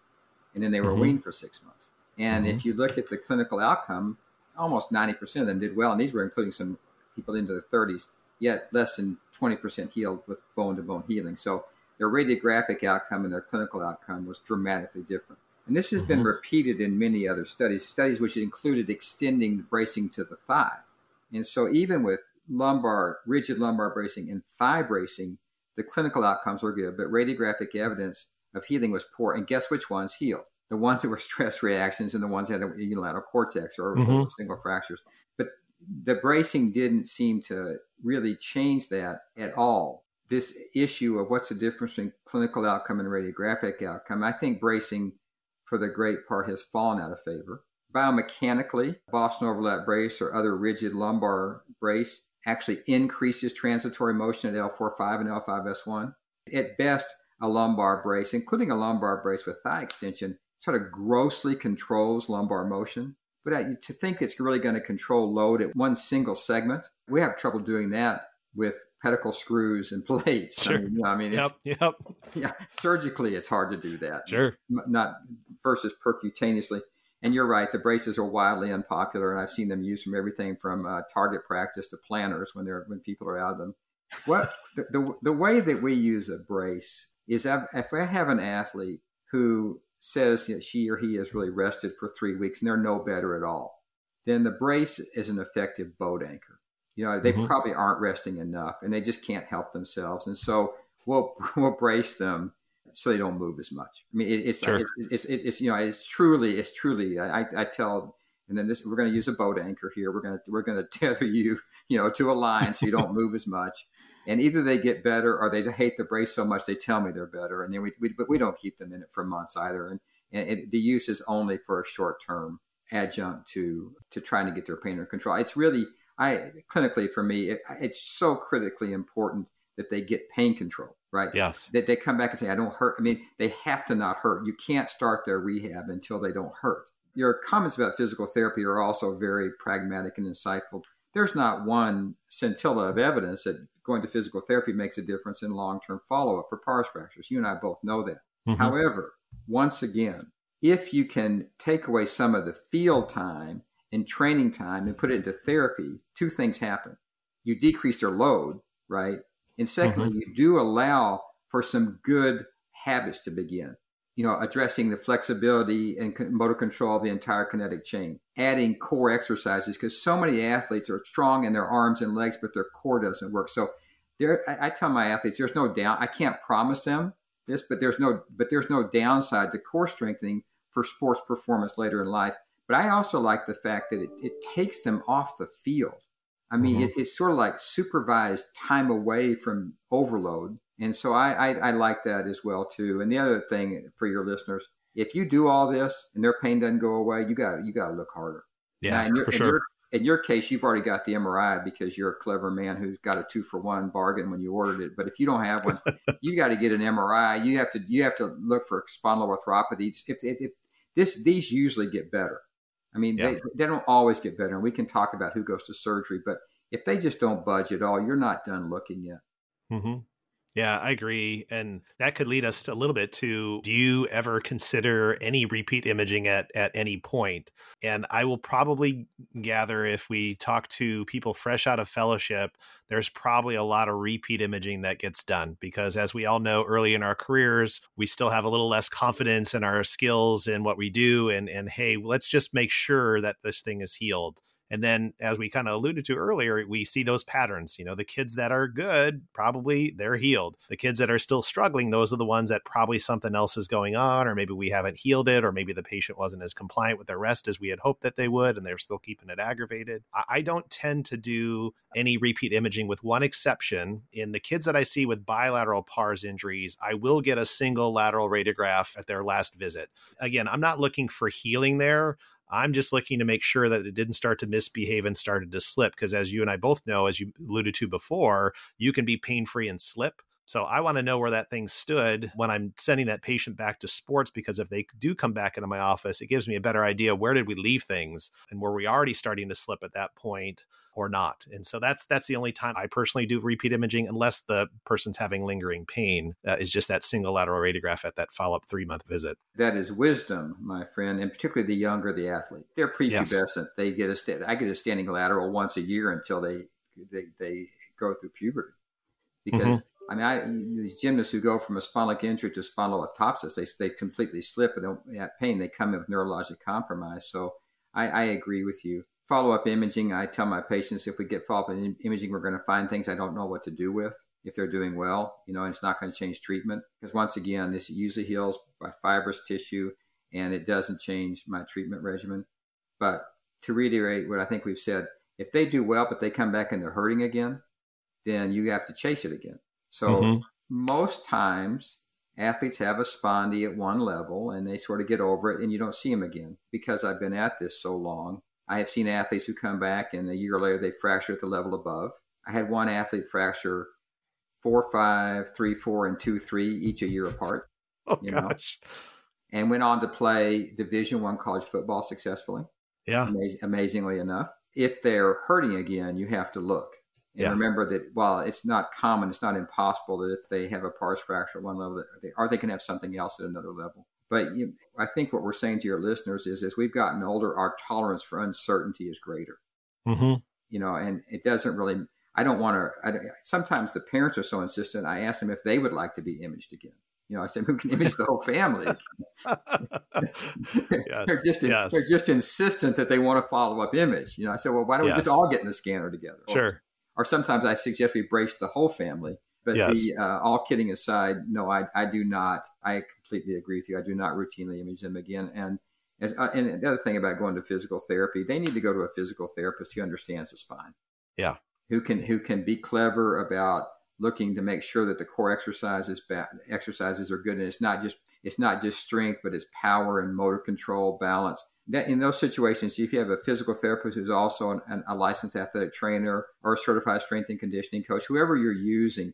Speaker 3: and then they were mm-hmm. weaned for six months. And mm-hmm. if you look at the clinical outcome, almost 90% of them did well. And these were including some people into their 30s, yet less than 20% healed with bone to bone healing. So their radiographic outcome and their clinical outcome was dramatically different. And this has mm-hmm. been repeated in many other studies, studies which included extending the bracing to the thigh. And so even with lumbar, rigid lumbar bracing and thigh bracing, the clinical outcomes were good, but radiographic evidence of healing was poor. And guess which ones healed? The ones that were [laughs] stress reactions and the ones that had unilateral cortex or, mm-hmm. single fractures. But the bracing didn't seem to really change that at all. this issue of what's the difference between clinical outcome and radiographic outcome, I think bracing for the great part has fallen out of favor. Biomechanically, Boston overlap brace or other rigid lumbar brace actually increases transitory motion at L4-5 and L5S1. At best, a lumbar brace, including a lumbar brace with thigh extension, sort of grossly controls lumbar motion. But to think it's really going to control load at one single segment, we have trouble doing that with pedicle screws and [laughs] plates.
Speaker 2: Sure.
Speaker 3: I mean, I mean
Speaker 2: yep, yep.
Speaker 3: Yeah, surgically, it's hard to do that.
Speaker 2: Sure.
Speaker 3: Not versus percutaneously. And you're right, the braces are wildly unpopular, and I've seen them used from everything from uh, target practice to planners when they're when people are out of them. What the, the, the way that we use a brace is if I have an athlete who says that she or he is really rested for three weeks and they're no better at all, then the brace is an effective boat anchor. You know, they mm-hmm. probably aren't resting enough and they just can't help themselves. And so we'll, [laughs] we'll brace them so they don't move as much. I mean, it, it's, sure. it's, it's, it's, it's, you know, it's truly, it's truly, I, I tell, and then this, we're going to use a boat anchor here. We're going to, we're going [laughs] to tether you, you know, to a line so you don't move as much. And either they get better or they hate the brace so much they tell me they're better. And then we, we but we don't keep them in it for months either. And, and it, the use is only for a short term adjunct to, to trying to get their pain under control. It's really, I clinically for me, it, it's so critically important that they get pain control right?
Speaker 2: Yes.
Speaker 3: That they come back and say, I don't hurt. I mean, they have to not hurt. You can't start their rehab until they don't hurt. Your comments about physical therapy are also very pragmatic and insightful. There's not one scintilla of evidence that going to physical therapy makes a difference in long term follow up for pars fractures. You and I both know that. Mm-hmm. However, once again, if you can take away some of the field time and training time and put it into therapy, two things happen. You decrease their load, right? And secondly, mm-hmm. you do allow for some good habits to begin. You know, addressing the flexibility and motor control of the entire kinetic chain, adding core exercises because so many athletes are strong in their arms and legs, but their core doesn't work. So, there, I, I tell my athletes, there's no down. I can't promise them this, but there's no, but there's no downside to core strengthening for sports performance later in life. But I also like the fact that it, it takes them off the field. I mean, mm-hmm. it, it's sort of like supervised time away from overload. And so I, I, I, like that as well too. And the other thing for your listeners, if you do all this and their pain doesn't go away, you got you got to look harder.
Speaker 2: Yeah, in your, for sure. In
Speaker 3: your, in your case, you've already got the MRI because you're a clever man who's got a two for one bargain when you ordered it. But if you don't have one, [laughs] you got to get an MRI. You have to you have to look for spondyloarthropathies. If, if, if this these usually get better. I mean, yeah. they, they don't always get better. And we can talk about who goes to surgery, but if they just don't budge at all, you're not done looking yet.
Speaker 2: Mm-hmm. Yeah, I agree. And that could lead us a little bit to do you ever consider any repeat imaging at, at any point? And I will probably gather if we talk to people fresh out of fellowship, there's probably a lot of repeat imaging that gets done because, as we all know, early in our careers, we still have a little less confidence in our skills and what we do. And, and hey, let's just make sure that this thing is healed. And then, as we kind of alluded to earlier, we see those patterns. You know, the kids that are good, probably they're healed. The kids that are still struggling, those are the ones that probably something else is going on, or maybe we haven't healed it, or maybe the patient wasn't as compliant with their rest as we had hoped that they would, and they're still keeping it aggravated. I don't tend to do any repeat imaging with one exception. In the kids that I see with bilateral PARS injuries, I will get a single lateral radiograph at their last visit. Again, I'm not looking for healing there. I'm just looking to make sure that it didn't start to misbehave and started to slip. Because as you and I both know, as you alluded to before, you can be pain free and slip. So I want to know where that thing stood when I'm sending that patient back to sports because if they do come back into my office, it gives me a better idea where did we leave things and were we already starting to slip at that point or not. And so that's that's the only time I personally do repeat imaging unless the person's having lingering pain. Uh, is just that single lateral radiograph at that follow up three month visit.
Speaker 3: That is wisdom, my friend, and particularly the younger the athlete. They're prepubescent. Yes. They get a sta- I get a standing lateral once a year until they they, they go through puberty because. Mm-hmm I mean, I, these gymnasts who go from a spinal injury to spondyloptosis, they, they completely slip and at pain, they come in with neurologic compromise. So I, I agree with you. Follow up imaging, I tell my patients if we get follow up imaging, we're going to find things I don't know what to do with if they're doing well, you know, and it's not going to change treatment. Because once again, this usually heals by fibrous tissue and it doesn't change my treatment regimen. But to reiterate what I think we've said, if they do well, but they come back and they're hurting again, then you have to chase it again. So mm-hmm. most times athletes have a spondy at one level and they sort of get over it and you don't see them again. Because I've been at this so long, I have seen athletes who come back and a year later they fracture at the level above. I had one athlete fracture four, five, three, four, and two, three, each a year apart. [laughs]
Speaker 2: Oh you gosh! Know?
Speaker 3: And went on to play Division One college football successfully.
Speaker 2: Yeah,
Speaker 3: Amaz- amazingly enough. If they're hurting again, you have to look. And yeah. remember that while it's not common, it's not impossible that if they have a pars fracture at one level, that they, or they can have something else at another level. But you, I think what we're saying to your listeners is, as we've gotten older, our tolerance for uncertainty is greater.
Speaker 2: Mm-hmm.
Speaker 3: You know, and it doesn't really. I don't want to. Sometimes the parents are so insistent. I ask them if they would like to be imaged again. You know, I said we can image the whole family. [laughs]
Speaker 2: yes,
Speaker 3: they're just
Speaker 2: yes.
Speaker 3: they're just insistent that they want a follow up image. You know, I said, well, why don't yes. we just all get in the scanner together?
Speaker 2: Sure
Speaker 3: or sometimes I suggest we brace the whole family. But yes. the, uh, all kidding aside, no, I, I do not. I completely agree with you. I do not routinely image them again. And as, uh, and the other thing about going to physical therapy, they need to go to a physical therapist who understands the spine.
Speaker 2: Yeah.
Speaker 3: Who can who can be clever about looking to make sure that the core exercises exercises are good, and it's not just it's not just strength, but it's power and motor control, balance that in those situations, if you have a physical therapist who's also an, an, a licensed athletic trainer or a certified strength and conditioning coach, whoever you're using,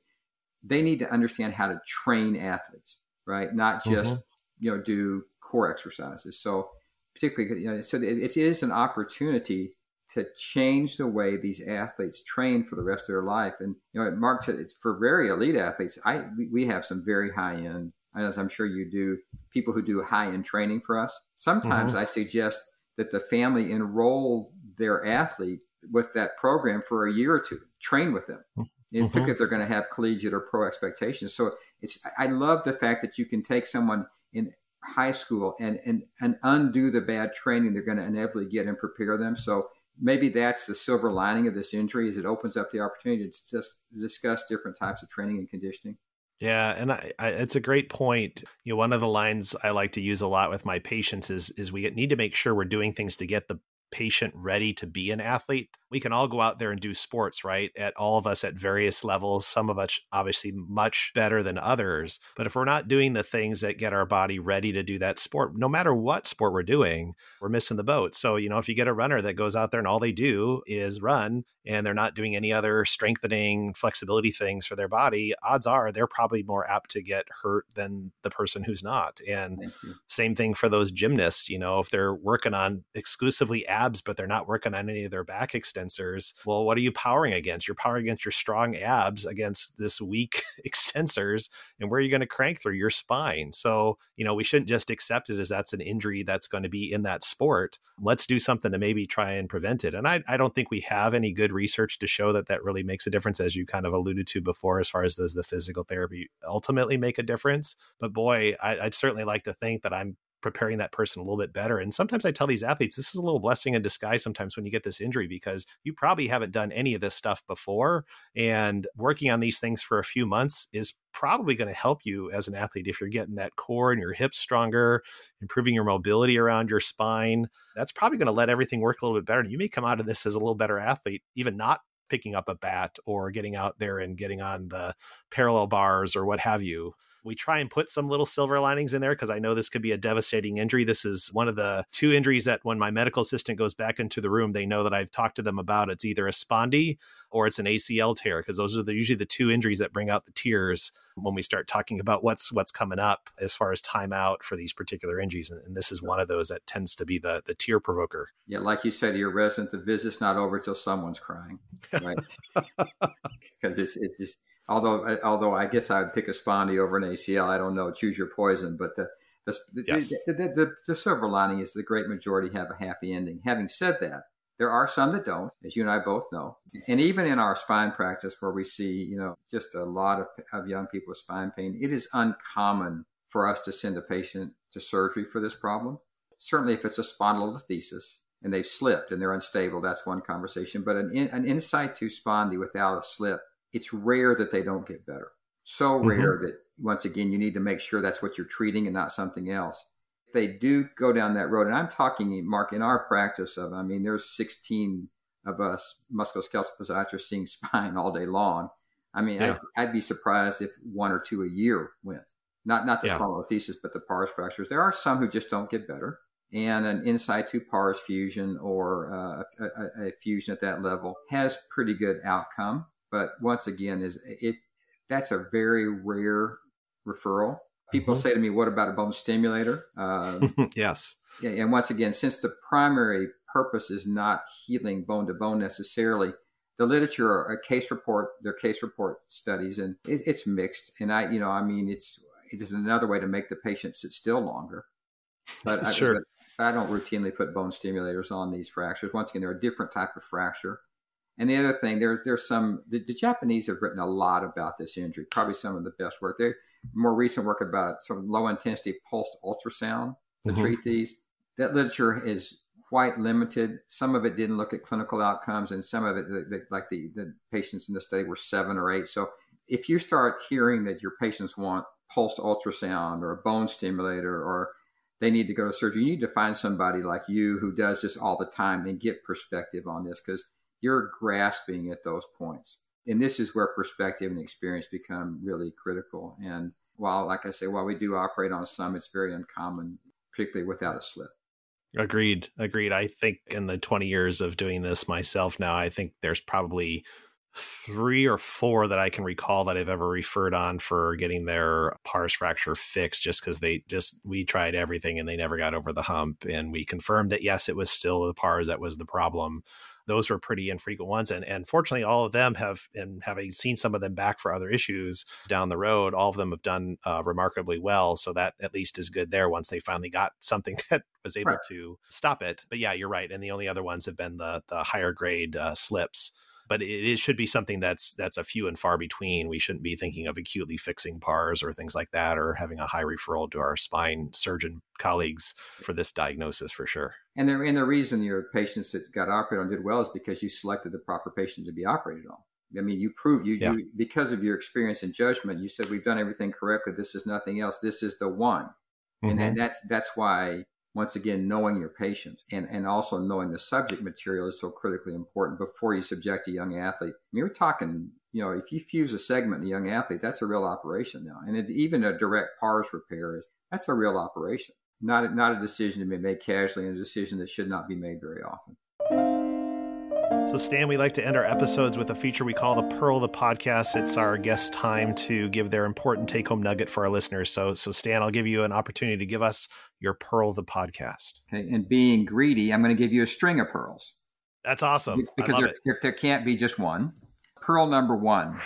Speaker 3: they need to understand how to train athletes, right? Not just mm-hmm. you know do core exercises. So particularly, you know, so it, it is an opportunity to change the way these athletes train for the rest of their life. And you know, Mark, for very elite athletes, I we have some very high end as I'm sure you do, people who do high end training for us. Sometimes mm-hmm. I suggest that the family enroll their athlete with that program for a year or two, train with them. Mm-hmm. In particular, if they're going to have collegiate or pro expectations. So it's, I love the fact that you can take someone in high school and, and, and undo the bad training they're going to inevitably get and prepare them. So maybe that's the silver lining of this injury is it opens up the opportunity to just discuss different types of training and conditioning.
Speaker 2: Yeah, and I, I, it's a great point. You know, one of the lines I like to use a lot with my patients is is we need to make sure we're doing things to get the patient ready to be an athlete we can all go out there and do sports, right? At all of us at various levels, some of us obviously much better than others. But if we're not doing the things that get our body ready to do that sport, no matter what sport we're doing, we're missing the boat. So, you know, if you get a runner that goes out there and all they do is run and they're not doing any other strengthening, flexibility things for their body, odds are they're probably more apt to get hurt than the person who's not. And same thing for those gymnasts, you know, if they're working on exclusively abs, but they're not working on any of their back extensors. Well, what are you powering against? You're powering against your strong abs against this weak [laughs] extensors. And where are you going to crank through your spine? So, you know, we shouldn't just accept it as that's an injury that's going to be in that sport. Let's do something to maybe try and prevent it. And I, I don't think we have any good research to show that that really makes a difference, as you kind of alluded to before, as far as does the physical therapy ultimately make a difference. But boy, I, I'd certainly like to think that I'm preparing that person a little bit better. And sometimes I tell these athletes, this is a little blessing in disguise sometimes when you get this injury because you probably haven't done any of this stuff before. And working on these things for a few months is probably going to help you as an athlete if you're getting that core and your hips stronger, improving your mobility around your spine. That's probably going to let everything work a little bit better. You may come out of this as a little better athlete, even not picking up a bat or getting out there and getting on the parallel bars or what have you we try and put some little silver linings in there because I know this could be a devastating injury. This is one of the two injuries that when my medical assistant goes back into the room, they know that I've talked to them about. It's either a spondy or it's an ACL tear because those are the, usually the two injuries that bring out the tears when we start talking about what's what's coming up as far as timeout for these particular injuries. And, and, this is one of those that tends to be the the tear provoker.
Speaker 3: Yeah, like you said, your resident, the visit's not over till someone's crying, right? [laughs] [laughs] Because it's it's just although although I guess I'd pick a spondy over an ACL. I don't know. Choose your poison. But the the, yes. the, the, the, the silver lining is the great majority have a happy ending. Having said that, there are some that don't, as you and I both know. And even in our spine practice, where we see, you know, just a lot of, of young people with spine pain, it is uncommon for us to send a patient to surgery for this problem. Certainly, if it's a spondylolisthesis and they've slipped and they're unstable, that's one conversation. But an, an in situ spondy without a slip it's rare that they don't get better. So mm-hmm. rare that once again, you need to make sure that's what you're treating and not something else. If they do go down that road, and I'm talking, Mark, in our practice of, I mean, there's 16 of us musculoskeletal physiatrists seeing [laughs] spine all day long. I mean, yeah. I'd, I'd, be surprised if one or two a year went. Not not the yeah. spondylolisthesis, but the pars fractures. There are some who just don't get better, and an inside situ pars fusion or uh, a, a, fusion at that level has pretty good outcome. But once again, is if that's a very rare referral. People mm-hmm. say to me, "What about a bone stimulator?"
Speaker 2: Uh, [laughs] yes.
Speaker 3: And once again, since the primary purpose is not healing bone to bone necessarily, the literature a case report, their case report studies, and it, it's mixed. And I, you know, I mean, it's it is another way to make the patient sit still longer. But [laughs] sure. I, but I don't routinely put bone stimulators on these fractures. Once again, they're a different type of fracture. And the other thing, there's there's some the, the, Japanese have written a lot about this injury, probably some of the best work. They more recent work about sort of low intensity pulsed ultrasound to mm-hmm. treat these. That literature is quite limited. Some of it didn't look at clinical outcomes, and some of it, the, the, like the, the patients in the study, were seven or eight. So if you start hearing that your patients want pulsed ultrasound or a bone stimulator or they need to go to surgery, you need to find somebody like you who does this all the time and get perspective on this because you're grasping at those points. And this is where perspective and experience become really critical. And while, like I say, while we do operate on some, it's very uncommon, particularly without a slip.
Speaker 2: Agreed. Agreed. I think in the 20 years of doing this myself now, I think there's probably three or four that I can recall that I've ever referred on for getting their pars fracture fixed just because they just we tried everything and they never got over the hump and we confirmed that yes it was still the pars that was the problem those were pretty infrequent ones. And, and fortunately, all of them have, and having seen some of them back for other issues down the road, all of them have done uh, remarkably well. So that at least is good there once they finally got [laughs] something that was able right. to stop it. But yeah, you're right. And the only other ones have been the, the higher grade uh, slips but it, it, should be something that's that's a few and far between. We shouldn't be thinking of acutely fixing pars or things like that, or having a high referral to our spine surgeon colleagues for this diagnosis for sure.
Speaker 3: And the, and the reason your patients that got operated on did well is because you selected the proper patient to be operated on. I mean, you proved you, yeah. you because of your experience and judgment. You said we've done everything correctly. This is nothing else. This is the one, mm-hmm. and that's that's why once again, knowing your patient and, and also knowing the subject material is so critically important before you subject a young athlete. I mean, we're talking, you know, if you fuse a segment in a young athlete, that's a real operation now. And it, even a direct pars repair is, that's a real operation. Not not a decision to be made casually and a decision that should not be made very often.
Speaker 2: So, Stan, we like to end our episodes with a feature we call the Pearl of the Podcast. It's our guest time to give their important take home nugget for our listeners. So, so Stan, I'll give you an opportunity to give us your Pearl of the Podcast.
Speaker 3: Okay. And being greedy, I'm going to give you a string of pearls.
Speaker 2: That's awesome.
Speaker 3: Because there, there can't be just one. Pearl number one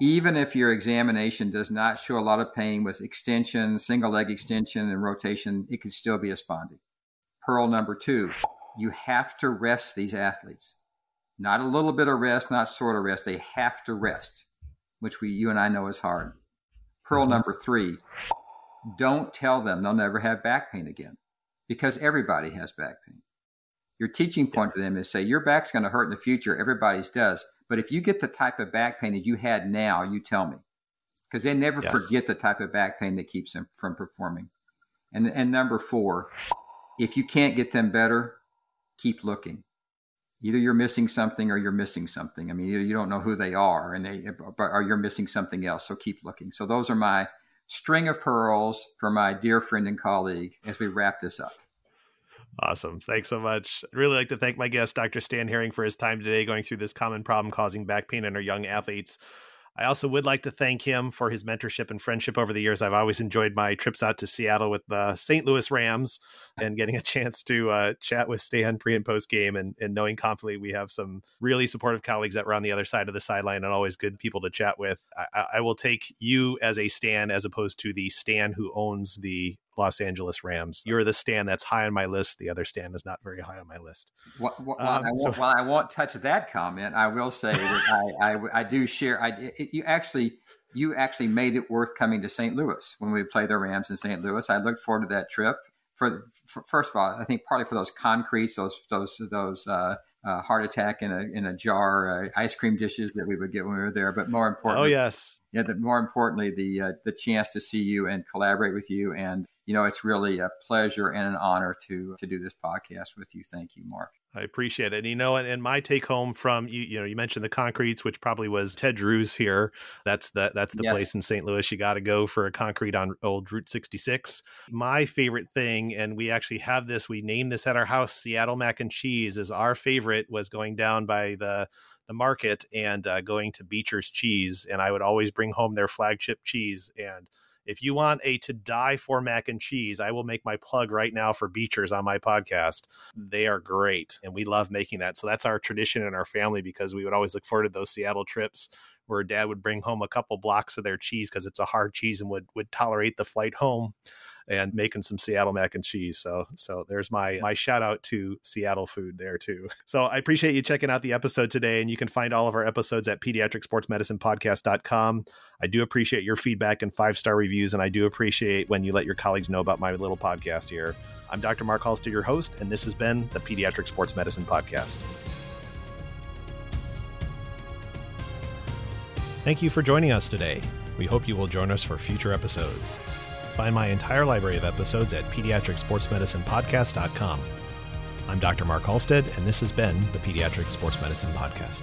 Speaker 3: even if your examination does not show a lot of pain with extension, single leg extension, and rotation, it could still be a spondy. Pearl number two, you have to rest these athletes. Not a little bit of rest, not sort of rest. They have to rest, which we, you and I know is hard. Pearl mm-hmm. number three, don't tell them they'll never have back pain again because everybody has back pain. Your teaching point to them is say, your back's going to hurt in the future. Everybody's does. But if you get the type of back pain that you had now, you tell me because they never yes. forget the type of back pain that keeps them from performing. And, and number four, if you can't get them better, keep looking either you're missing something or you're missing something. I mean, you don't know who they are, and they or you're missing something else. So keep looking. So those are my string of pearls for my dear friend and colleague as we wrap this up.
Speaker 2: Awesome. Thanks so much. I'd really like to thank my guest, Dr. Stan Herring, for his time today going through this common problem causing back pain in our young athletes. I also would like to thank him for his mentorship and friendship over the years. I've always enjoyed my trips out to Seattle with the St. Louis Rams [laughs] and getting a chance to uh, chat with Stan pre and post game and, and knowing confidently we have some really supportive colleagues that were on the other side of the sideline and always good people to chat with. I, I will take you as a Stan as opposed to the Stan who owns the Los Angeles Rams. You're the Stan that's high on my list. The other Stan is not very high on my list.
Speaker 3: Well, well, um, I, won't, I, won't, touch that comment. I will say that [laughs] I, I, I, do share. I, it, you actually you actually made it worth coming to St. Louis when we play the Rams in St. Louis. I looked forward to that trip. For, for first of all, I think partly for those concretes, those those those uh, uh, heart attack in a in a jar uh, ice cream dishes that we would get when we were there. But more importantly,
Speaker 2: oh yes,
Speaker 3: yeah. The, more importantly, the uh, the chance to see you and collaborate with you and you know, it's really a pleasure and an honor to to do this podcast with you. Thank you, Mark.
Speaker 2: I appreciate it. And, you know, and, and my take home from you, you know, you mentioned the concretes, which probably was Ted Drewes here. That's the that's the yes. place in St. Louis. You got to go for a concrete on old Route 66. My favorite thing, and we actually have this. We named this at our house. Seattle mac and cheese is our favorite. Was going down by the the market and uh, going to Beecher's Cheese, and I would always bring home their flagship cheese and if you want a to die for mac and cheese, I will make my plug right now for Beechers on my podcast. They are great, and we love making that. So that's our tradition in our family because we would always look forward to those Seattle trips where dad would bring home a couple blocks of their cheese because it's a hard cheese and would would tolerate the flight home and making some Seattle mac and cheese. So so there's my my shout out to Seattle food there too. So I appreciate you checking out the episode today, and you can find all of our episodes at pediatricsportsmedicinepodcast.com. I do appreciate your feedback and five star reviews, and I do appreciate when you let your colleagues know about my little podcast here. I'm Dr. Mark Halstead, your host, and this has been the Pediatric Sports Medicine Podcast. Thank you for joining us today. We hope you will join us for future episodes. Find my entire library of episodes at pediatricsportsmedicinepodcast.com. I'm Dr. Mark Halstead, and this has been the Pediatric Sports Medicine Podcast.